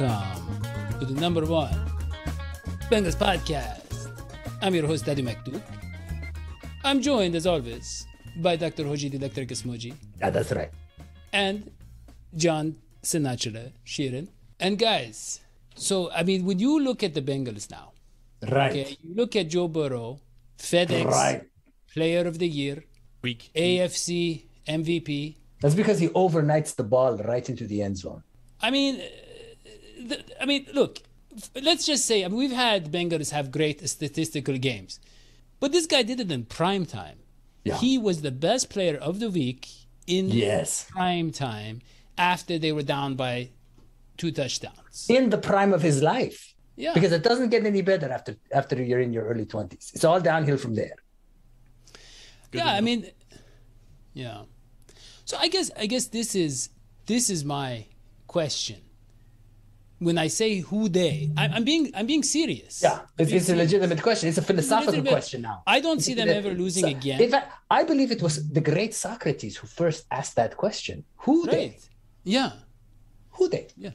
Welcome to the number one Bengals podcast. I'm your host, Daddy McDuke. I'm joined, as always, by Dr. Hoji the Electric Esmoji Yeah, that's right. and John Sinatra Sheeran. And guys, so, I mean, when you look at the Bengals now, Right. okay, you look at Joe Burrow, FedEx Right. Player of the Year, week. AFC MVP. That's because he overnights the ball right into the end zone. I mean, uh, th- I mean, look. Let's just say I mean, we've had Bengals have great statistical games, but this guy did it in prime time. Yeah. He was the best player of the week in Yes. prime time after they were down by two touchdowns. In the prime of his life. Yeah, Because it doesn't get any better after after you're in your early 20s. It's all downhill from there. yeah. I mean, yeah. So I guess I guess this is this is my question. When I say who they, I'm, I'm being I'm being serious. Yeah. It's, it's a legitimate question. It's a philosophical question now. I don't see them ever losing So- again. In fact, I believe it was the great Socrates who first asked that question. Who they? Yeah. Who they? Yeah.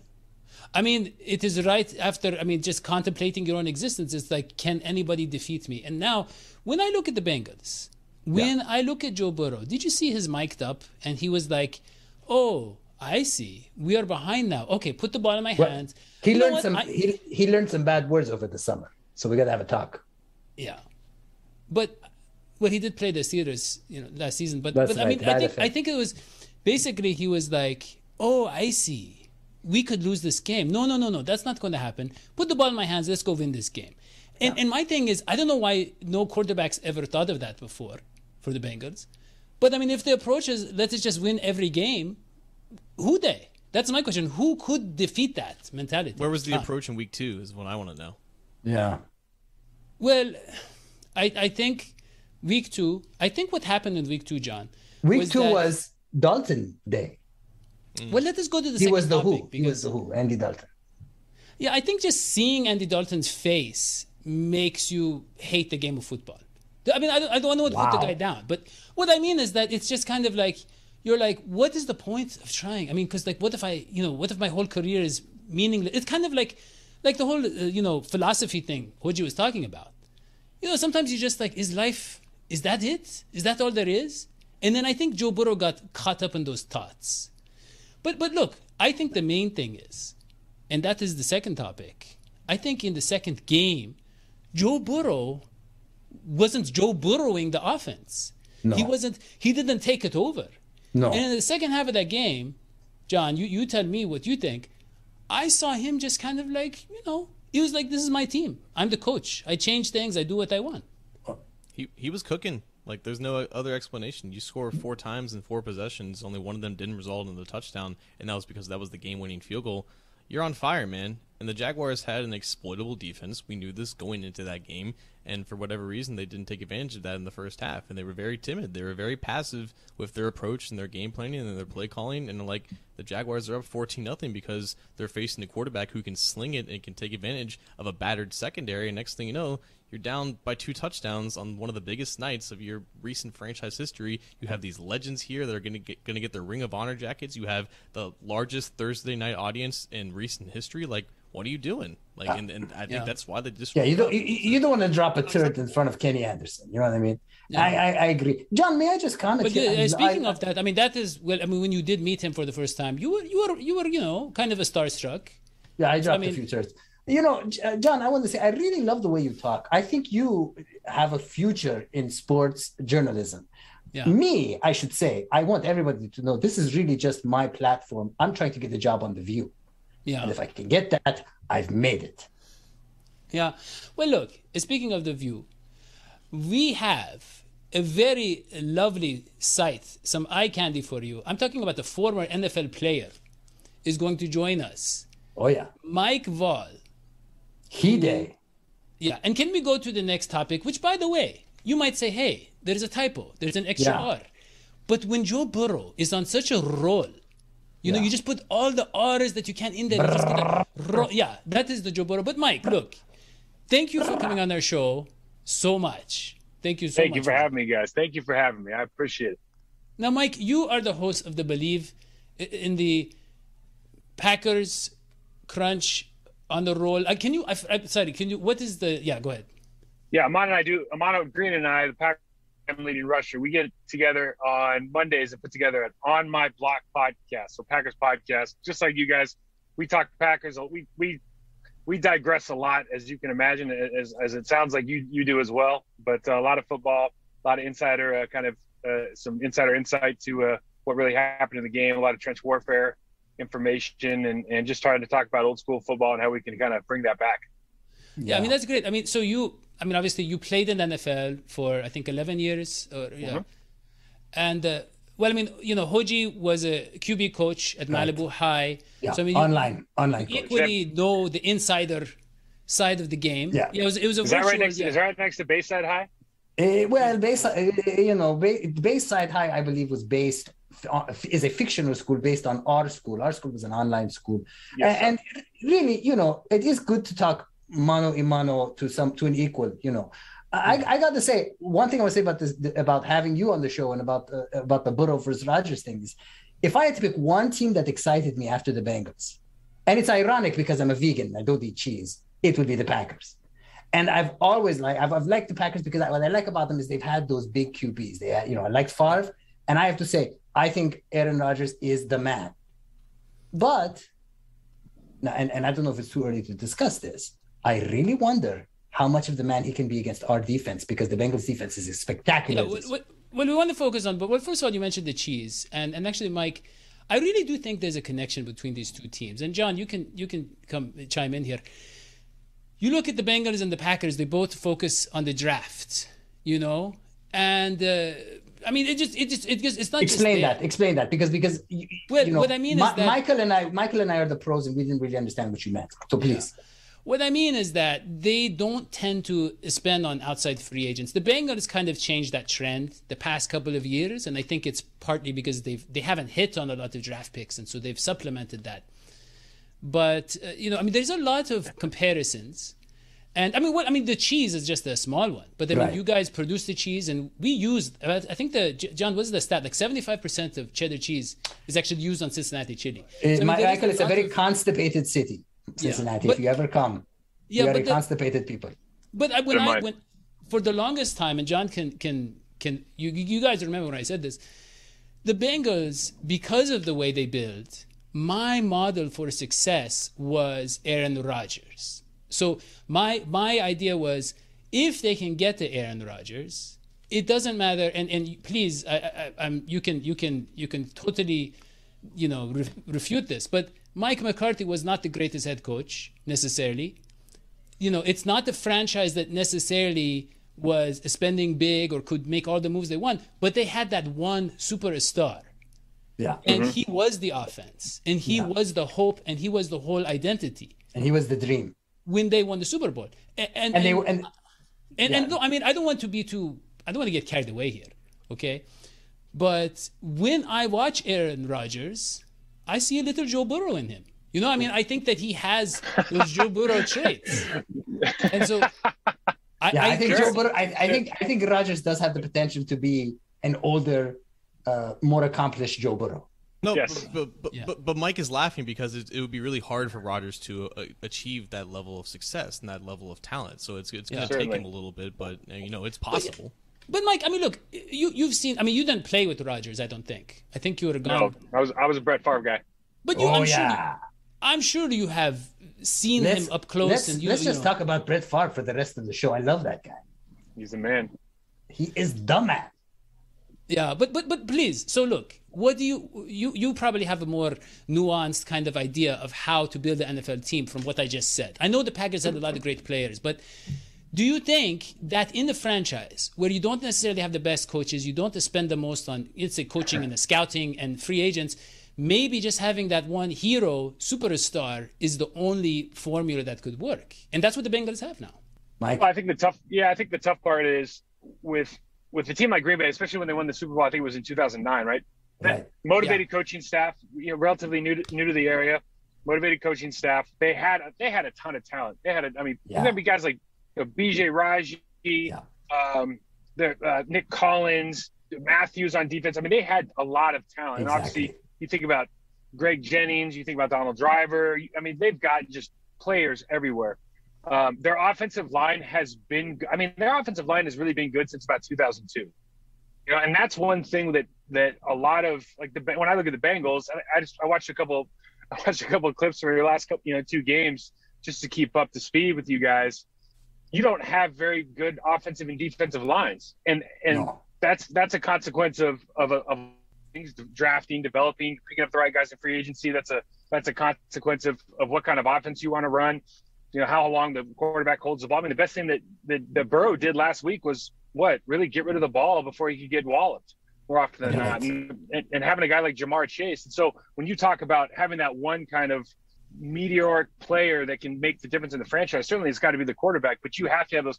I mean, it is right after, I mean, just contemplating your own existence. It's like, can anybody defeat me? And now, when I look at the Bengals, when I look at Joe Burrow, did you see his mic'd up? And he was like, oh, I see. We are behind now. Okay, put the ball in my hands. He You learned some I- he, he learned some bad words over the summer. So we gotta have a talk. Yeah, but well, he did play the Steelers, you know, last season. But That's but I mean, I think I think it was basically he was like, "Oh, I see. We could lose this game. No, no, no, no. That's not going to happen. Put the ball in my hands. Let's go win this game." And and my thing is, I don't know why no quarterbacks ever thought of that before for the Bengals. But I mean, if the approach is let's just win every game, who they? That's my question. Who could defeat that mentality? Where was the Ah. approach in week two? Is what I want to know. Yeah. Well, I I think week two. I think what happened in week two, John. Week two that- was Dalton Day. Well, let us go to the. He second was the topic who. He was because the who. Andy Dalton. yeah, I think just seeing Andy Dalton's face makes you hate the game of football. I mean, I don't, I don't want to put the guy down, but what I mean is that it's just kind of like you're like, what is the point of trying? I mean, because like, what if I, you know, what if my whole career is meaningless? It's kind of like, like the whole, uh, you know, philosophy thing Hoji was talking about. You know, sometimes you just like, is life, is that it? Is that all there is? And then I think Joe Burrow got caught up in those thoughts. But but look, I think the main thing is, and that is the second topic. I think in the second game, Joe Burrow wasn't Joe Burrowing the offense. No. He wasn't. He didn't take it over. No. And in the second half of that game, John, you, you tell me what you think. I saw him just kind of like, you know, he was like, this is my team. I'm the coach. I change things. I do what I want. Uh, he he was cooking. Like there's no other explanation. You score four times in four possessions. Only one of them didn't result in the touchdown, and that was because that was the game-winning field goal. You're on fire, man. And the Jaguars had an exploitable defense. We knew this going into that game, and for whatever reason, they didn't take advantage of that in the first half. And they were very timid. They were very passive with their approach and their game planning and their play calling. And like the Jaguars are up 14 nothing because they're facing a quarterback who can sling it and can take advantage of a battered secondary. And next thing you know, you're down by two touchdowns on one of the biggest nights of your recent franchise history. You have these legends here that are going to get going to get their Ring of Honor jackets. You have the largest Thursday night audience in recent history. Like, what are you doing? Like, and, and I think Yeah. that's why they just Yeah, you don't you, you don't want to drop a turret in front of Kenny Anderson. You know what I mean? I, I I agree. John, may I just comment? But here? uh, I- speaking I- of that, I mean, that is well. I mean, when you did meet him for the first time, you were you were you were you know kind of a starstruck. Yeah, I dropped mean- a few turrets. You know, uh, John, I want to say I really love the way you talk. I think you have a future in sports journalism. Yeah. Me, I should say, I want everybody to know this is really just my platform. I'm trying to get a job on The View. Yeah. And if I can get that, I've made it. Yeah. Well, look, speaking of the view, we have a very lovely sight, some eye candy for you. I'm talking about the former NFL player is going to join us. Oh yeah, Mike Vall. he day. Yeah. And can we go to the next topic, which, by the way, you might say, hey, there's a typo, there's an extra Yeah. R. But when Joe Burrow is on such a roll, you know, you just put all the R's that you can in there. you just get ro- yeah, that is the Joe Burrow. But Mike, look, thank you for coming on our show so much. Thank you so much. Thank much. you for having me, guys. Thank you for having me. I appreciate it. Now, Mike, you are the host of the Believe in the Packers Crunch on the roll. Uh, can you? I, I, sorry, can you? What is the? Yeah, go ahead. Yeah, Ahman and I do. Ahman Green and I, the Pack leading rusher, we get together on Mondays and put together an On My Block podcast. So Packers podcast, just like you guys. We talk Packers. We we we digress a lot, as you can imagine, as, as it sounds like you you do as well. But uh, a lot of football, a lot of insider uh, kind of uh, some insider insight to uh, what really happened in the game. A lot of trench warfare information, and and just trying to talk about old school football and how we can kind of bring that back. Yeah, I mean that's great. I mean, so you, I mean, obviously you played in the NFL for I think 11 years, or yeah, and uh, well, I mean, you know, Hoji was a QB coach at Malibu High, Yeah, so I mean, you online, online. you coach. equally know the insider side of the game. Yeah. it was it was a Is that right next? yeah. Is that right next to Bayside High? Uh, well, base, uh, you know, ba- Bayside High, I believe, was based on, is a fictional school based on our school. Our school was an online school, Yes, and, and really, you know, it is good to talk mano a mano to some to an equal. You know, I, I got to say one thing I would say about this about having you on the show and about uh, about the Burrow versus Rodgers thing is, if I had to pick one team that excited me after the Bengals, and it's ironic because I'm a vegan, I don't eat cheese, it would be the Packers. And I've always like I've, I've liked the Packers because I, what I like about them is they've had those big QBs. They had, you know I liked Favre, and I have to say I think Aaron Rodgers is the man. But now, and, and I don't know if it's too early to discuss this. I really wonder how much of the man he can be against our defense because the Bengals defense is spectacular. Yeah, what, what, what we want to focus on, but well, first of all, you mentioned the cheese, and and actually, Mike, I really do think there's a connection between these two teams. And John, you can you can come chime in here. You look at the Bengals and the Packers; they both focus on the draft, you know, and uh, I mean, it just it just it just it's not explain that explain that because because you, Well, you know, what I mean is Mi- that- michael and i michael and i are the pros and we didn't really understand what you meant so please What I mean is that they don't tend to spend on outside free agents. The Bengals kind of changed that trend the past couple of years, and I think it's partly because they've they haven't hit on a lot of draft picks, and so they've supplemented that. But uh, you know, I mean, there's a lot of comparisons, and I mean, what I mean, the cheese is just a small one. But I mean, Right. you guys produce the cheese, and we used. uh, I think the John, what's the stat? Like 75 percent of cheddar cheese is actually used on Cincinnati chili. So, I mean, Mi- michael it's a very of- constipated city cincinnati but- if you ever come yeah, you are but a the- constipated people But I, when Good I mind. when for the longest time, and John can can can you you guys remember when I said this, the Bengals because of the way they build, my model for success was Aaron Rodgers. So my my idea was if they can get to Aaron Rodgers, it doesn't matter. And and please, I, I, I'm you can you can you can totally you know re- refute this, but Mike McCarthy was not the greatest head coach necessarily you know, it's not the franchise that necessarily was spending big or could make all the moves they want, but they had that one superstar. yeah And mm-hmm. he was the offense, and he was the hope, and he was the whole identity and he was the dream when they won the Super Bowl. And and and they and, and and, yeah. and no, I mean, I don't want to be too, I don't want to get carried away here, okay? But when I watch Aaron Rodgers, I see a little Joe Burrow in him. You know, I mean, I think that he has those Joe Burrow traits, and so I, yeah i, think just- joe Burrow, I, I think i think Rodgers does have the potential to be an older uh, more accomplished joe burrow No, Yes. but, but, Yeah. but, but Mike is laughing because it, it would be really hard for Rodgers to uh, achieve that level of success and that level of talent. So it's it's going Yeah. to take him a little bit, but uh, you know it's possible. But Mike, I mean, look, you you've seen. I mean, you didn't play with Rodgers. I don't think. I think you were No, gone. I was I was a Brett Favre guy. But you, oh I'm sure. I'm sure you have seen let's, him up close. let's, and you, let's you just know. talk about brett Favre for the rest of the show i love that guy He's the man. he is the man Yeah, but but but please. So look, what do you you you probably have a more nuanced kind of idea of how to build the NFL team from what I just said. I know the Packers had a lot of great players, but do you think that in the franchise where you don't necessarily have the best coaches, you don't spend the most on let's say coaching and the scouting and free agents, maybe just having that one hero superstar is the only formula that could work, and that's what the Bengals have now. Mike, Well, I think the tough, yeah, I think the tough part is with with a team like Green Bay, especially when they won the Super Bowl. I think it was in 2009, right? That Right. motivated coaching staff, you know, relatively new to, new to the area, motivated coaching staff. They had they had a ton of talent. They had, a, I mean, Yeah. there's gonna be guys like you know, BJ Raji, Yeah. um, the, uh, Nick Collins, Matthews on defense. I mean, they had a lot of talent. And obviously, you think about Greg Jennings, you think about Donald Driver. I mean, they've got just players everywhere. Um, their offensive line has been, I mean, their offensive line has really been good since about 2002. You know, and that's one thing that that a lot of like the when I look at the Bengals, I, I just I watched a couple, I watched a couple of clips from your last couple, you know, two games just to keep up to speed with you guys. You don't have very good offensive and defensive lines, and and No. that's that's a consequence of of, a, of things drafting, developing, picking up the right guys in free agency. That's a that's a consequence of, of what kind of offense you want to run. You know how long the quarterback holds the ball. I mean, the best thing that that, that Burrow did last week was what really get rid of the ball before he could get walloped more often than not, and, and, and having a guy like Ja'Marr Chase. And so when you talk about having that one kind of meteoric player that can make the difference in the franchise, certainly it's got to be the quarterback. But you have to have those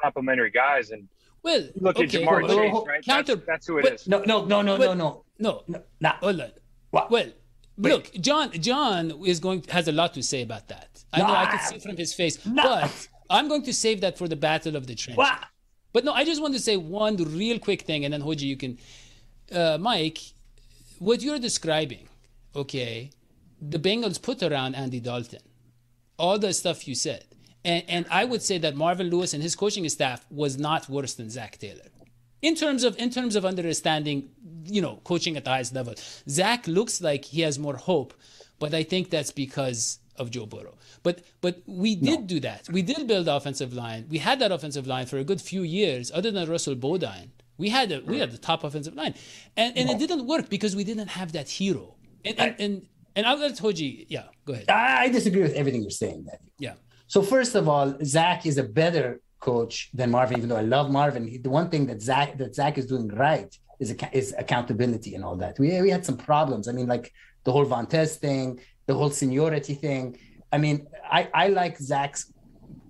complementary guys. And Well, you look at okay, Ja'Marr but- Chase, right? Counter, that's, that's who it but- is. no, no, no, no, no, But- no, no, no, nah. Hold on. What? Well, look, John. John is going has a lot to say about that. I know I could see from his face, but I'm going to save that for the battle of the trenches. What? But no, I just want to say one real quick thing, and then Hoji, you can. Uh, Mike, what you're describing, okay, the Bengals put around Andy Dalton, all the stuff you said, and and I would say that Marvin Lewis and his coaching staff was not worse than Zac Taylor, in terms of in terms of understanding, you know, coaching at the highest level. Zac looks like he has more hope, but I think that's because of Joe Burrow. But but we did do that. We did build the offensive line. We had that offensive line for a good few years, other than Russell Bodine. We had a, we had the top offensive line, and and it didn't work because we didn't have that hero. And and and, and I'll let Hoji. Yeah, go ahead. I disagree with everything you're saying, Daddy. Yeah. So first of all, Zac is a better coach than Marvin. Even though I love Marvin, he- the one thing that Zac that Zac is doing right is is accountability and all that. We we had some problems. I mean, like the whole Vontaze thing, the whole seniority thing. I mean, I I like Zac's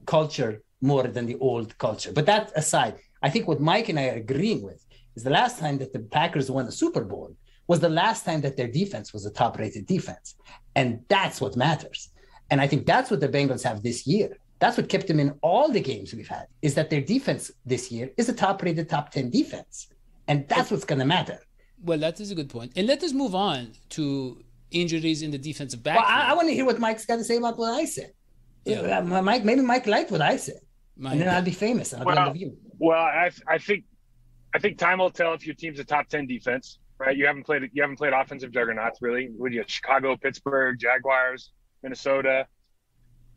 culture more than the old culture. But that aside, I think what Mike and I are agreeing with is the last time that the Packers won the Super Bowl was the last time that their defense was a top rated defense. And that's what matters. And I think that's what the Bengals have this year. That's what kept them in all the games we've had, is that their defense this year is a top rated top 10 defense. And that's what's going to matter. Well, that is a good point. And let us move on to injuries in the defensive Well. I, I want to hear what Mike's got to say about what I said. Yeah. Uh, Mike, maybe Mike liked what I said, Mike. and then I'll be famous. I'll Well, be on the view. Well, I I think I think time will tell if your team's a top ten defense, right? You haven't played you haven't played offensive juggernauts really. Would you Chicago, Pittsburgh, Jaguars, Minnesota?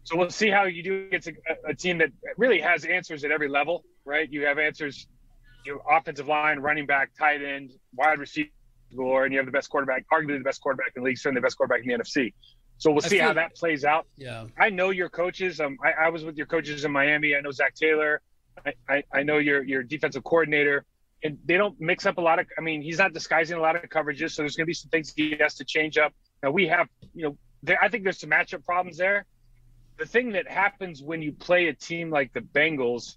So we'll see how you do against a, a team that really has answers at every level, right? You have answers, your offensive line, running back, tight end, wide receiver, and you have the best quarterback, arguably the best quarterback in the league, certainly the best quarterback in the NFC. So we'll see how that plays out. yeah. I know your coaches. Um, I, I was with your coaches in Miami. I know Zac Taylor. I, I, I know your your defensive coordinator, and they don't mix up a lot of. I mean, he's not disguising a lot of coverages, so there's going to be some things he has to change up. Now we have, you know, there, I think there's some matchup problems there. The thing that happens when you play a team like the Bengals,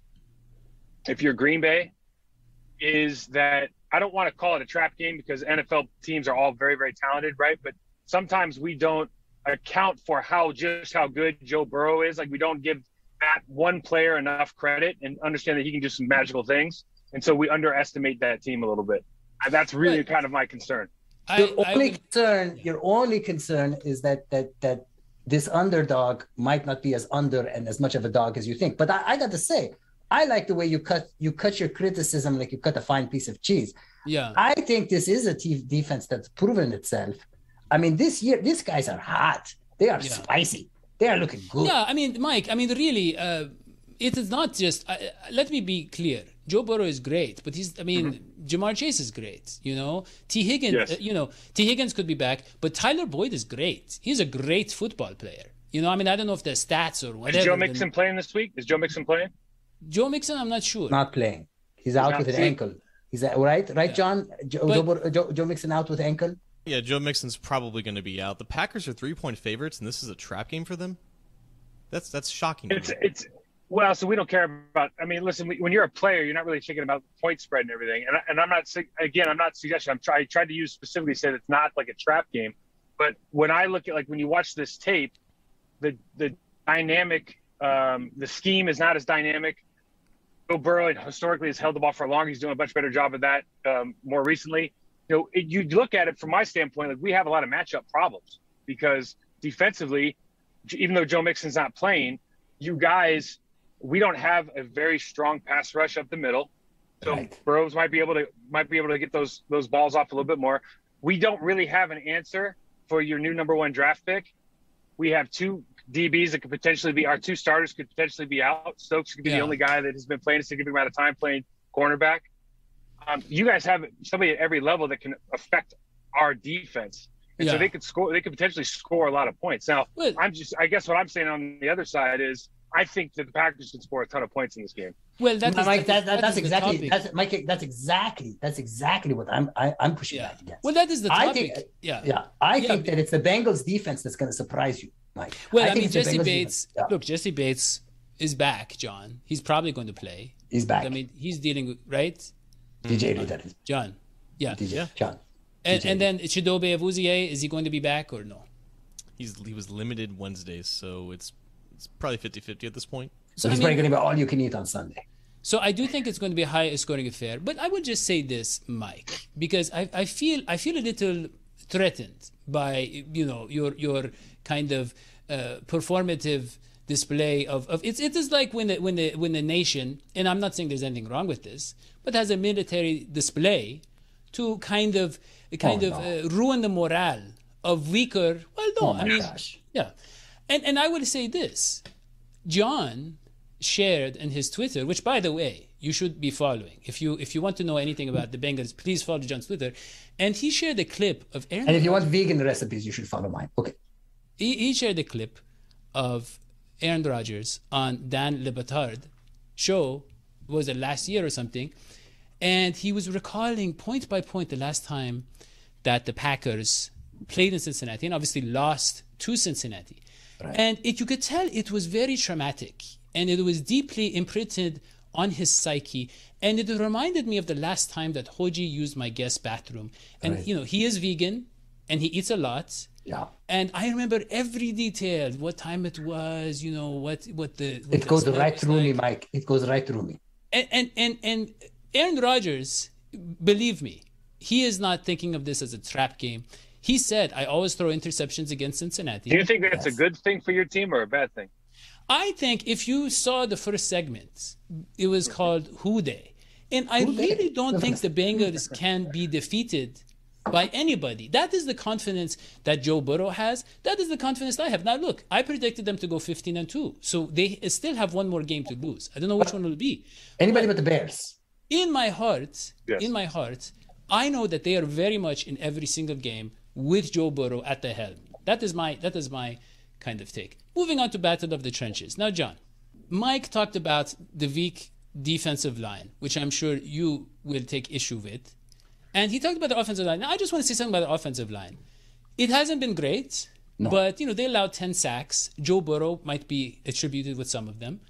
if you're Green Bay, is that I don't want to call it a trap game because NFL teams are all very very talented, right? But sometimes we don't account for how just how good Joe Burrow is. Like we don't give that one player enough credit and understand that he can do some magical things. And so we underestimate that team a little bit. And that's really Right. kind of my concern. I, Your only would- concern, your only concern is that that that this underdog might not be as under and as much of a dog as you think. But I, I got to say, I like the way you cut you cut your criticism like you cut a fine piece of cheese. yeah. I think this is a team defense that's proven itself. I mean, this year these guys are hot. They are Yeah. spicy. They are looking good. Yeah, I mean, Mike, I mean, really, uh, it is not just. Uh, let me be clear. Joe Burrow is great, but he's. I mean, mm-hmm. Ja'Marr Chase is great. You know, Tee Higgins. Yes. Uh, you know, Tee Higgins could be back, but Tyler Boyd is great. He's a great football player. You know, I mean, I don't know if the stats or whatever. Is Joe the- Mixon playing this week? Is Joe Mixon playing? Joe Mixon, I'm not sure. Not playing. He's out not with an ankle. He's at, right, right, John. Joe, But- Joe, uh, Joe, Joe Mixon out with ankle. Yeah, Joe Mixon's probably going to be out. The Packers are three point favorites, and this is a trap game for them. That's that's shocking. It's it's well, so we don't care about. I mean, listen, when you're a player, you're not really thinking about point spread and everything. And, and I'm not again, I'm not suggesting. I'm try, I tried to use specifically say that it's not like a trap game. But when I look at like when you watch this tape, the the dynamic, um, the scheme is not as dynamic. Joe Burrow historically has held the ball for long. He's doing a much better job of that um, more recently. You know, it, you look at it from my standpoint, like we have a lot of matchup problems because defensively, even though Joe Mixon's not playing, you guys, we don't have a very strong pass rush up the middle. So Right. Burrows might be able to might be able to get those those balls off a little bit more. We don't really have an answer for your new number one draft pick. We have two DBs that could potentially be our two starters could potentially be out. Stokes could be Yeah. the only guy that has been playing a significant amount of time playing cornerback. Um, you guys have somebody at every level that can affect our defense. And Yeah. so they could score they could potentially score a lot of points. Now I'm just I guess what I'm saying on the other side is I think that the Packers could score a ton of points in this game. Well, that is, Mike, that, that, that that's is exactly that's Mike. That's exactly that's exactly what I'm I, I'm pushing yeah. back against. Well, that is the I topic. think- yeah. yeah, I Yeah, think but- that it's the Bengals defense that's going to surprise you, Mike. Well, I, think mean, Jessie Bates. Yeah, Look, Jessie Bates is back. John, he's probably going to play. he's back. I mean, he's dealing with right, DJ Lee, that is. John. Yeah, DJ, Yeah. John. and, DJ. and then Chidobe Awuzie, is he going to be back or no? He's he was limited Wednesdays, so it's it's probably 50-50 at this point. So I he's mean- probably going to be all you can eat on Sunday. So I do think it's going to be a high scoring affair. But I would just say this, Mike, because I, I feel I feel a little threatened by you know your your kind of uh, performative display of, of it's it is like when the when the when the nation and I'm not saying there's anything wrong with this, but has a military display to kind of kind Oh, of no. uh, ruin the morale of weaker. Well, no, Oh I mean, gosh. yeah, and and I would say this. John shared in his Twitter, which by the way, you should be following. If you if you want to know anything about the Bengals, please follow John's Twitter. And he shared a clip of Aaron. And if you want vegan recipes, you should follow mine. Okay. he, he shared a clip of Aaron Rodgers on Dan Le Batard show was it last year or something, and he was recalling point by point the last time that the Packers played in Cincinnati and obviously lost to Cincinnati, and it, you could tell it was very traumatic and it was deeply imprinted on his psyche. And it reminded me of the last time that Hoji used my guest bathroom. And Right. you know, he is vegan and he eats a lot. Yeah. And I remember every detail, what time it was, you know, what what the what It goes right through me. Mike. It goes right through me. And and and and Aaron Rodgers, believe me, he is not thinking of this as a trap game. He said, "I always throw interceptions against Cincinnati." Do you think that's Yes. a good thing for your team or a bad thing? I think if you saw the first segment, it was called Who Dey. And I Who Dey? really don't think the Bengals can be defeated by anybody. That is the confidence that Joe Burrow has. That is the confidence I have. Now, look, I predicted them to go 15 and 2. So they still have one more game to lose. I don't know which one will be. Anybody but the Bears. In my heart, Yes. in my heart, I know that they are very much in every single game with Joe Burrow at the helm. That is my that is my kind of take. Moving on to battle of the trenches. Now, John, Mike talked about the weak defensive line, which I'm sure you will take issue with. And he talked about the offensive line. Now, I just want to say something about the offensive line. It hasn't been great, but you know they allowed 10 sacks. Joe Burrow might be attributed with some of them.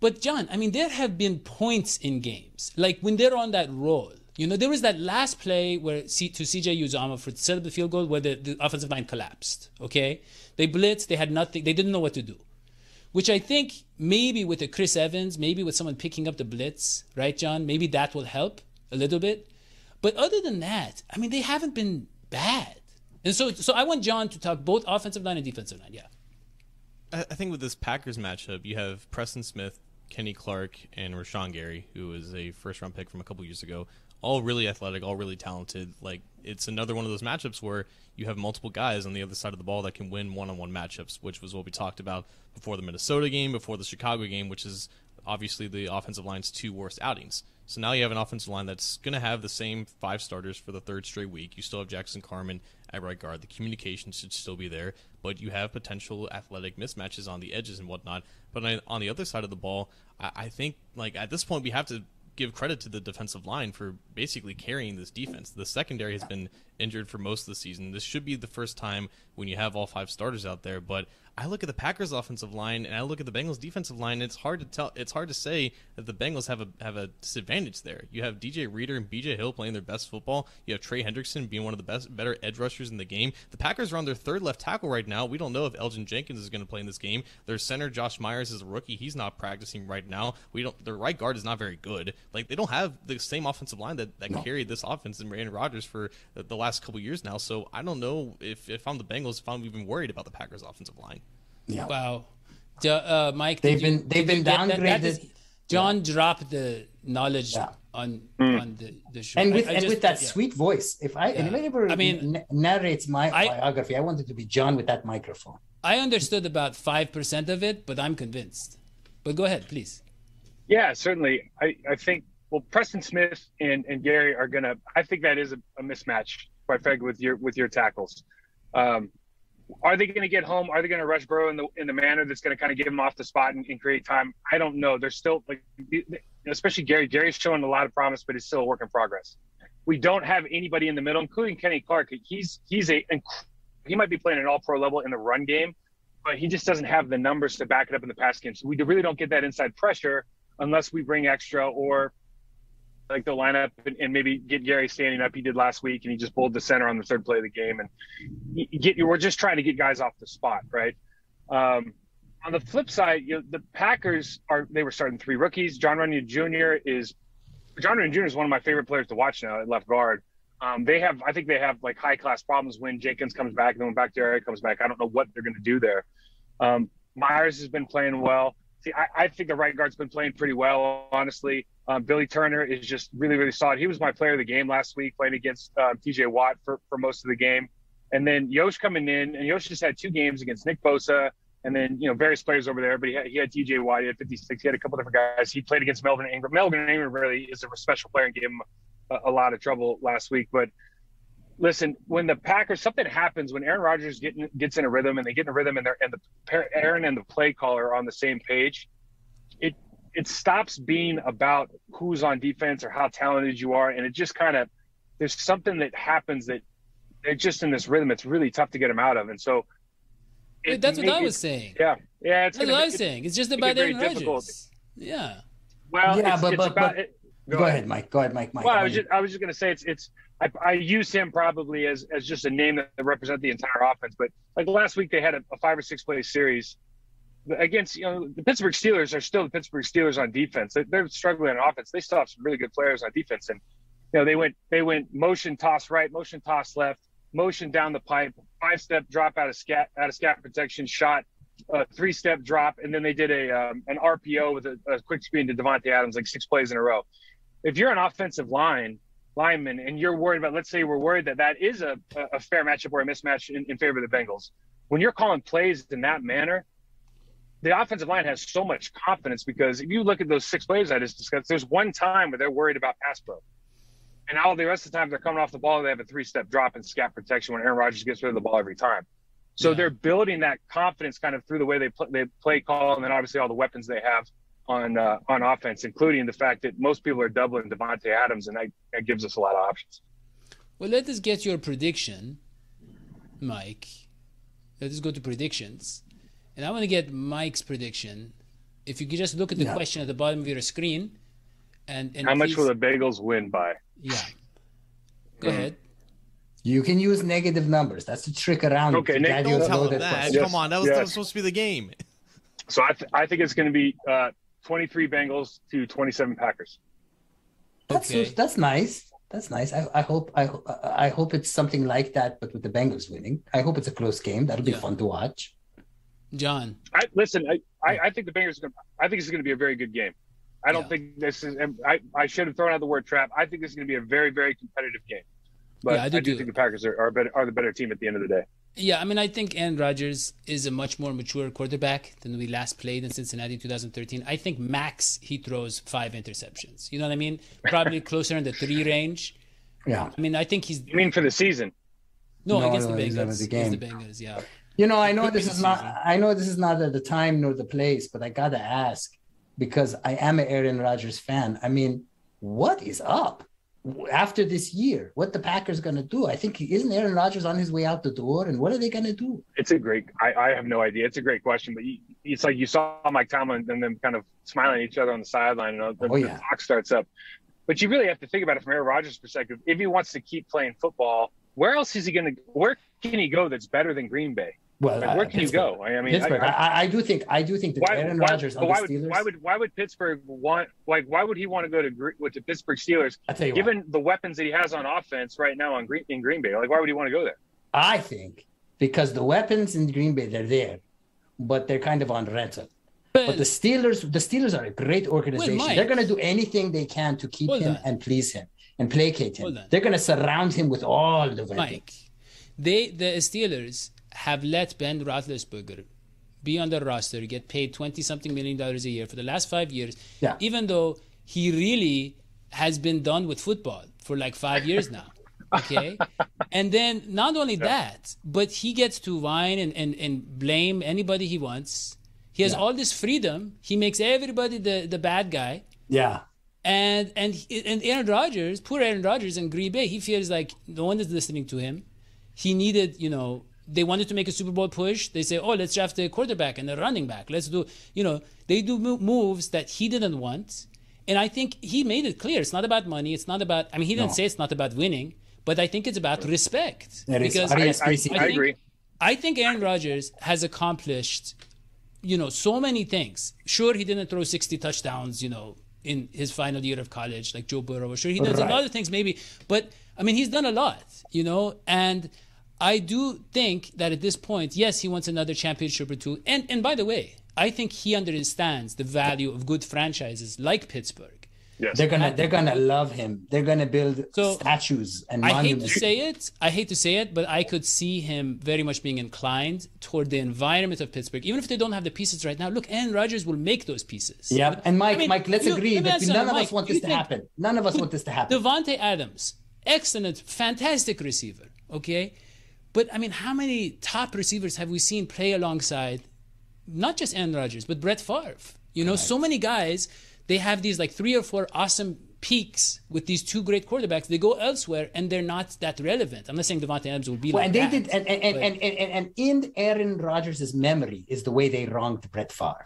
But John, I mean, there have been points in games, like when they're on that roll. You know, there was that last play where C- to CJ Uzomah for set up the field goal where the, the offensive line collapsed. Okay, they blitzed, they had nothing, they didn't know what to do. Which I think maybe with a Chris Evans, maybe with someone picking up the blitz, right, John? Maybe that will help a little bit. But other than that, I mean, they haven't been bad. And so, so I want John to talk both offensive line and defensive line. Yeah. I I think with this Packers matchup, you have Preston Smith, Kenny Clark, and Rashan Gary, who is a first round pick from a couple years ago. All really athletic, all really talented. Like it's another one of those matchups where you have multiple guys on the other side of the ball that can win one on one matchups, which was what we talked about before the Minnesota game, before the Chicago game, which is obviously the offensive line's two worst outings. So now you have an offensive line that's going to have the same five starters for the third straight week. You still have Jackson Carman at right guard. The communication should still be there, but you have potential athletic mismatches on the edges and whatnot. But on the other side of the ball, I think like at this point we have to give credit to the defensive line for basically carrying this defense. The secondary has been injured for most of the season. This should be the first time when you have all five starters out there, but I look at the Packers offensive line and I look at the Bengals defensive line. it's hard to tell. It's hard to say that the Bengals have a have a disadvantage there. You have DJ Reader and BJ Hill playing their best football. You have Trey Hendrickson being one of the best, better edge rushers in the game. The Packers are on their third left tackle right now. We don't know if Elgton Jenkins is going to play in this game. Their center Josh Myers is a rookie. He's not practicing right now. We don't. Their right guard is not very good. Like they don't have the same offensive line that, that no. carried this offense in Aaron Rodgers for the, the last couple years now. So I don't know if if I'm the Bengals, if I'm even worried about the Packers offensive line. Yeah. Wow. uh, Mike, they've been you, they've been downgraded. That, that John yeah. dropped the knowledge yeah. on mm. on the, the show, and with I, I and just, with that yeah. sweet voice. If I yeah. anybody I mean, n- narrates my I, biography, I wanted to be John with that microphone. I understood about five percent of it, but I'm convinced. But go ahead, please. Yeah, certainly. I, I think well, Preston Smith and, and Gary are gonna. I think that is a, a mismatch, quite frankly, with your with your tackles. Um, are they going to get home? Are they going to rush Burrow in the in the manner that's going to kind of give him off the spot and, and, create time? I don't know. They're still like, especially Gary. Gary's showing a lot of promise, but he's still a work in progress. We don't have anybody in the middle, including Kenny Clark. He's he's a he might be playing an All Pro level in the run game, but he just doesn't have the numbers to back it up in the pass game. So we really don't get that inside pressure unless we bring extra or like the lineup and, and, maybe get Gary standing up. He did last week, and he just pulled the center on the third play of the game. And get you. We're just trying to get guys off the spot, right? Um, on the flip side, you know, the Packers are they were starting three rookies. Jon Runyan Jr. is Jon Runyan Jr. is one of my favorite players to watch now at left guard. Um, they have, I think they have like high class problems when Jenkins comes back and then when Bakhtiari comes back. I don't know what they're going to do there. Um, Myers has been playing well. See, I, I, think the right guard's been playing pretty well, honestly. Um, Billy Turner is just really, really solid. He was my player of the game last week, playing against uh, TJ Watt for, for most of the game. And then Yosh coming in, and Yosh just had two games against Nick Bosa, and then you know various players over there. But he had, he had TJ Watt, he had 56, he had a couple different guys. He played against Melvin Ingram. Melvin Ingram really is a special player and gave him a, a lot of trouble last week. But listen, when the Packers something happens when Aaron Rodgers get in, gets in a rhythm and they get in a rhythm and they're and the Aaron and the play caller are on the same page, it it stops being about who's on defense or how talented you are, and it just kind of there's something that happens that they're just in this rhythm. It's really tough to get them out of, and so. It, that's what I was saying. Yeah, yeah. It's that's what I was saying. It's just about Aaron Rodgers. Yeah. Well, yeah, it's, but, it's but, about, but it, go, go ahead. ahead, Mike. Go ahead, Mike. Mike. Well, I was just I was just going to say it's it's I, I, use him probably as, as just a name that represent the entire offense. But like last week, they had a, a, five or six play series against you know the Pittsburgh Steelers are still the Pittsburgh Steelers on defense. They're, they're struggling on offense. They still have some really good players on defense, and you know they went they went motion toss right, motion toss left, motion down the pipe, five step drop out of scat out of scat protection shot. A three step drop, and then they did a um, an RPO with a, a quick screen to Davante Adams, like six plays in a row. If you're an offensive line, lineman and you're worried about, let's say we're worried that that is a, a fair matchup or a mismatch in, in favor of the Bengals. When you're calling plays in that manner, the offensive line has so much confidence because if you look at those six plays I just discussed, there's one time where they're worried about pass pro. And all the rest of the time they're coming off the ball, they have a three step drop and scat protection when Aaron Rodgers gets rid of the ball every time. So yeah. they're building that confidence kind of through the way they play, they play call and then obviously all the weapons they have on uh, on offense, including the fact that most people are doubling Davante Adams, and that, that gives us a lot of options. Well, let us get your prediction, Mike. Let us go to predictions, and I want to get Mike's prediction. If you could just look at the yeah. question at the bottom of your screen, and, and how please... much will the Bagels win by? Yeah, go mm. ahead. You can use negative numbers. That's the trick around. Okay, Nick, don't tell him that. Yes, Come on, that was, yes. that was supposed to be the game. So I, th- I think it's going to be uh, 23 Bengals to 27 Packers. That's okay. that's nice. That's nice. I, I hope I I hope it's something like that, but with the Bengals winning. I hope it's a close game. That'll be yeah. fun to watch. John, I listen. I, I, I think the Bengals. Are gonna, I think it's going to be a very good game. I don't yeah. think this is. I, I should have thrown out the word trap. I think this is going to be a very very competitive game. But yeah, I, do, I do think the Packers are are, better, are the better team at the end of the day. Yeah, I mean, I think Aaron Rodgers is a much more mature quarterback than we last played in Cincinnati in 2013. I think max he throws five interceptions. You know what I mean? Probably closer in the three range. Yeah. I mean, I think he's You mean for the season? no, No, against no, the Bengals. the Against the. Bengals, yeah. You know, I know this is not season. I know this is not at the time nor the place, but I gotta ask because I am an Aaron Rodgers fan. I mean, what is up after this year? What the Packers gonna do? I think isn't Aaron Rodgers on his way out the door, and what are they gonna do? It's a great. I, I have no idea. It's a great question, but you, it's like you saw Mike Tomlin and them kind of smiling at each other on the sideline, and the, Oh, the yeah. talk starts up. But you really have to think about it from Aaron Rodgers' perspective. If he wants to keep playing football, where else is he going to? Where can he go that's better than Green Bay? Well, Like, where uh, can you go? I, I mean, Pittsburgh. I, I, do think I do think that why, Aaron why, Rodgers but on why the would Steelers. why would why would Pittsburgh want like why would he want to go to Gre- with the Pittsburgh Steelers I tell you what, given the weapons that he has on offense right now on Green in Green Bay? Like why would he want to go there? I think because the weapons in Green Bay they're there, but they're kind of on rental. But the Steelers, the Steelers are a great organization. Mike- they're going to do anything they can to keep him on. and please him and placate him. They're going to surround him with all the weapons. Mike, they the Steelers have let Ben Roethlisberger be on the roster, get paid twenty something million dollars a year for the last five years. Yeah. Even though he really has been done with football for like five years now. Okay. and then not only that, but he gets to whine and, and, and blame anybody he wants. He has Yeah. all this freedom. He makes everybody the, the bad guy. Yeah. And and and Aaron Rodgers, poor Aaron Rodgers in Green Bay, he feels like no one is listening to him. He needed, you know, they wanted to make a Super Bowl push. They say, oh, let's draft a quarterback and a running back. Let's do, you know, they do moves that he didn't want. And I think he made it clear it's not about money. It's not about. I mean, he didn't No. say it's not about winning, but I think it's about respect. That is- because I- I, I, Casey. I think- agree. I think Aaron Rodgers has accomplished, you know, so many things. Sure, he didn't throw 60 touchdowns, you know, in his final year of college like Joe Burrow. Sure, he does a lot of things maybe, but I mean, he's done a lot, you know, and I do think that at this point, yes, he wants another championship or two. And and by the way, I think he understands the value of good franchises like Pittsburgh. Yes. They're gonna they're gonna love him. They're gonna build So, statues and I hate to say it. I hate to say it, but I could see him very much being inclined toward the environment of Pittsburgh, even if they don't have the pieces right now. Look, Aaron Rodgers will make those pieces. yeah, and Mike, I mean, Mike, let's you- agree let that none of Mike, us want this to happen. None of us want this to happen. Davante Adams, excellent, fantastic receiver. Okay, but I mean, how many top receivers have we seen play alongside? Not just Aaron Rodgers, but Brett Favre. You know, so many guys. They have these like three or four awesome peaks with these two great quarterbacks. They go elsewhere and they're not that relevant. I'm not saying Davante Adams will be Well, like and they that. did, and and, and, and, and, and in Aaron Rodgers' memory is the way they wronged Brett Favre.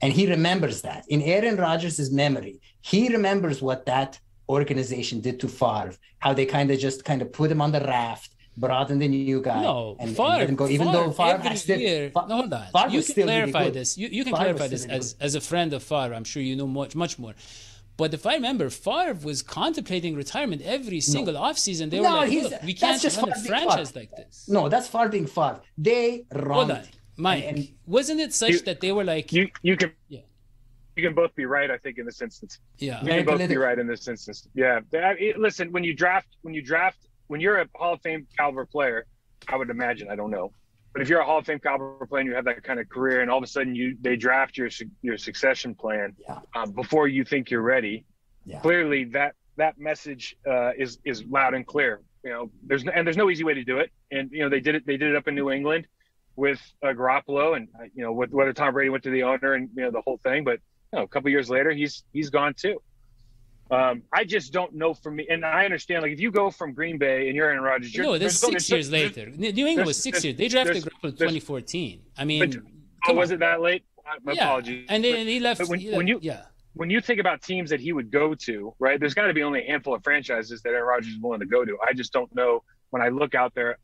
And he remembers that. In Aaron Rodgers' memory, he remembers what that organization did to Favre, how they kind of just kind of put him on the raft, brought in the new guy. No, and, and Favre, let him go. Even though Favre every has still, year, Fa- no, hold on. Favre you can still really clarify good. this. You, you can Favre clarify this as, good. as a friend of Favre. I'm sure you know much much more. But if I remember, Favre was contemplating retirement every single offseason. They were like, he's- Look, we can't just run a franchise Favre. like this. No, that's Favre being Favre. They Hold wronged. on. Mike, And- wasn't it such You- that they were like, You you can Yeah. you can both be right. I think in this instance. yeah, You can both be right in this instance. Yeah. Listen, when you draft, when you draft, when you're a Hall of Fame caliber player, I would imagine. I don't know, but if you're a Hall of Fame caliber player and you have that kind of career, and all of a sudden you they draft your your succession plan Yeah. um, before you think you're ready, Yeah. clearly that that message uh, is is loud and clear. You know, there's no, and there's no easy way to do it. And you know, they did it. They did it up in New England with uh, Garoppolo, and uh, you know, with, whether Tom Brady went to the owner and you know the whole thing. But you know, a couple years later, he's he's gone too. Um, I just don't know for me, and I understand. Like if you go from Green Bay and you're Aaron Rodgers, you're, no, there's there's- six there's- years there's- later. New England was six years. They drafted there's- Garoppolo in 2014. I mean, But- Oh, was on. it that late? My yeah. apologies. And But- then he left. but when- he when you- yeah. when you think about teams that he would go to, right? There's got to be only a handful of franchises that Aaron Rodgers is willing to go to. I just don't know when I look out there.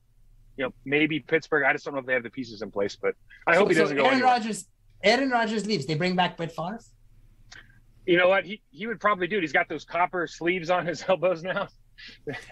You know, maybe Pittsburgh. I just don't know if they have the pieces in place, but I hope he so doesn't go Aaron anywhere. Rodgers. Aaron Rodgers leaves. They bring back Brett Favre. You know what? He he would probably do it. He's got those copper sleeves on his elbows now.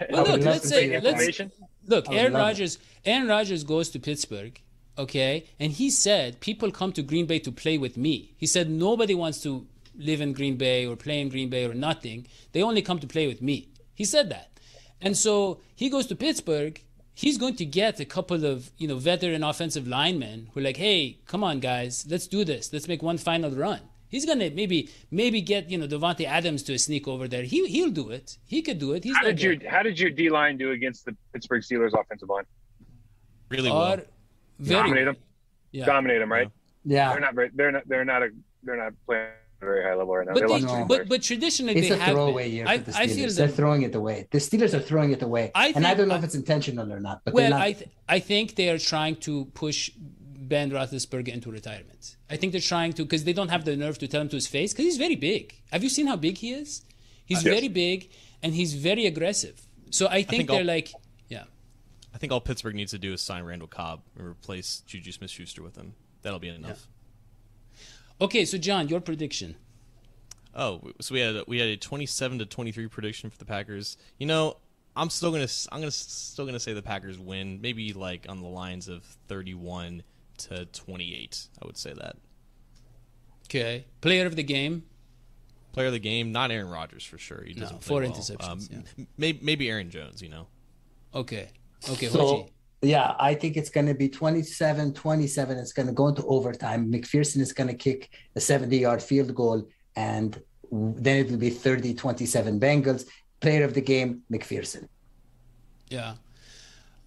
Well, look, let's say let's look. Aaron love it. Rodgers. Aaron Rodgers goes to Pittsburgh, okay, and he said people come to Green Bay to play with me. He said nobody wants to live in Green Bay or play in Green Bay or nothing. They only come to play with me. He said that, and so he goes to Pittsburgh. he's going to get a couple of you know veteran offensive linemen who are like, hey, come on guys, let's do this. Let's make one final run. He's gonna maybe maybe get you know Davante Adams to a sneak over there. He he'll do it. He could do it. He's How did your. How did your D line do against the Pittsburgh Steelers offensive line? Really Or well. very Dominate them. Yeah. Dominate them, right? Yeah. They're not very. They're not. They're not a. They're not playing at a very high level right now. But, they they, lost No. but but traditionally It's they a have throwaway been. year I, for the I feel Steelers. They're throwing it away. The Steelers are throwing it away. I and I don't know if it's intentional or not. But well, not. I th- I think they are trying to push Ben Roethlisberger into retirement. I think they're trying to because they don't have the nerve to tell him to his face because he's very big. Have you seen how big he is? He's uh, Yes. very big and he's very aggressive. So I think, think they're I'll- like, yeah. I think all Pittsburgh needs to do is sign Randall Cobb and replace Juju Smith-Schuster with him. That'll be enough. Okay, so John, your prediction. Oh, so we had we had a 27 to 23 prediction for the Packers. You know, I'm still gonna I'm gonna still gonna say the Packers win. Maybe like on the lines of 31 to 28. I would say that. Okay, player of the game. Player of the game, not Aaron Rodgers for sure. He doesn't play four well. interceptions, Um, yeah. maybe, maybe Aaron Jones. You know. Okay, okay, So, yeah, I think it's going to be 27 27. It's going to go into overtime. McPherson is going to kick a 70 yard field goal, and then it will be 30 27 Bengals. Player of the game, McPherson. Yeah.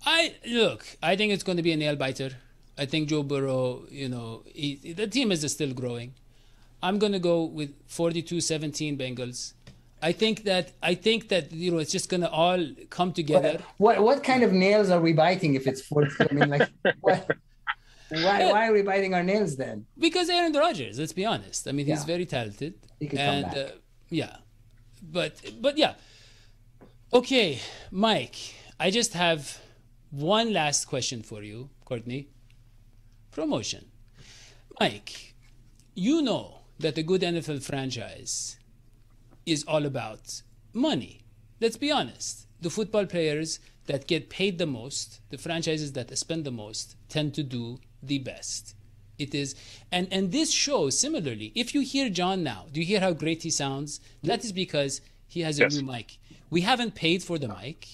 I look, I think it's going to be a nail biter. I think Joe Burrow, you know, he, the team is still growing. I'm going to go with 42-17 Bengals. I think that I think that you know it's just going to all come together. What what kind of nails are we biting if it's 40? I mean, like, what, why, why are we biting our nails then? because Aaron Rodgers. Let's be honest. I mean, he's Yeah. very talented, He could come and back. uh, yeah, but but yeah. Okay, Mike. I just have one last question for you, Courtney. Promotion, Mike. You know that a good NFL franchise is all about money. Let's be honest. The football players that get paid the most, the franchises that spend the most, tend to do the best. It is, and and this shows similarly. If you hear John now, do you hear how great he sounds? That is because he has a Yes. new mic. We haven't paid for the mic.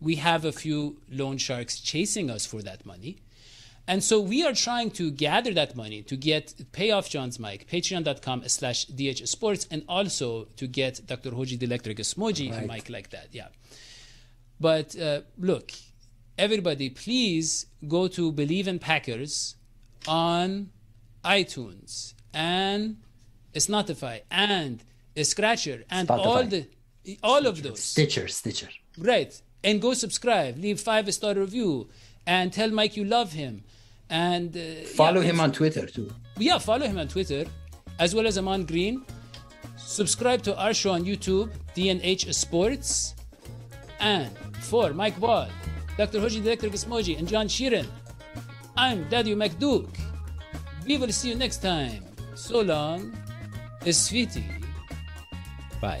We have a few loan sharks chasing us for that money. And so we are trying to gather that money to get pay off John's mic, patreon.com slash DH Sports, and also to get Dr. Hoji the Electric Smoji a mic like that. Yeah. But uh, look, everybody, please go to Bleav in Packers on iTunes and Spotify and Scratcher and all the all of those. Stitcher, Stitcher. Right. And go subscribe, leave five star review, and tell Mike you love him. And uh, Follow yeah, him on Twitter too. yeah, follow him on Twitter, as well as Ahman Green. Subscribe to our show on YouTube, DNH Sports. And for Mike Wall, Dr. Hoji Director Smoji, and John Sheeran, I'm Daddy McDuke. We will see you next time. So long, sweetie. Bye.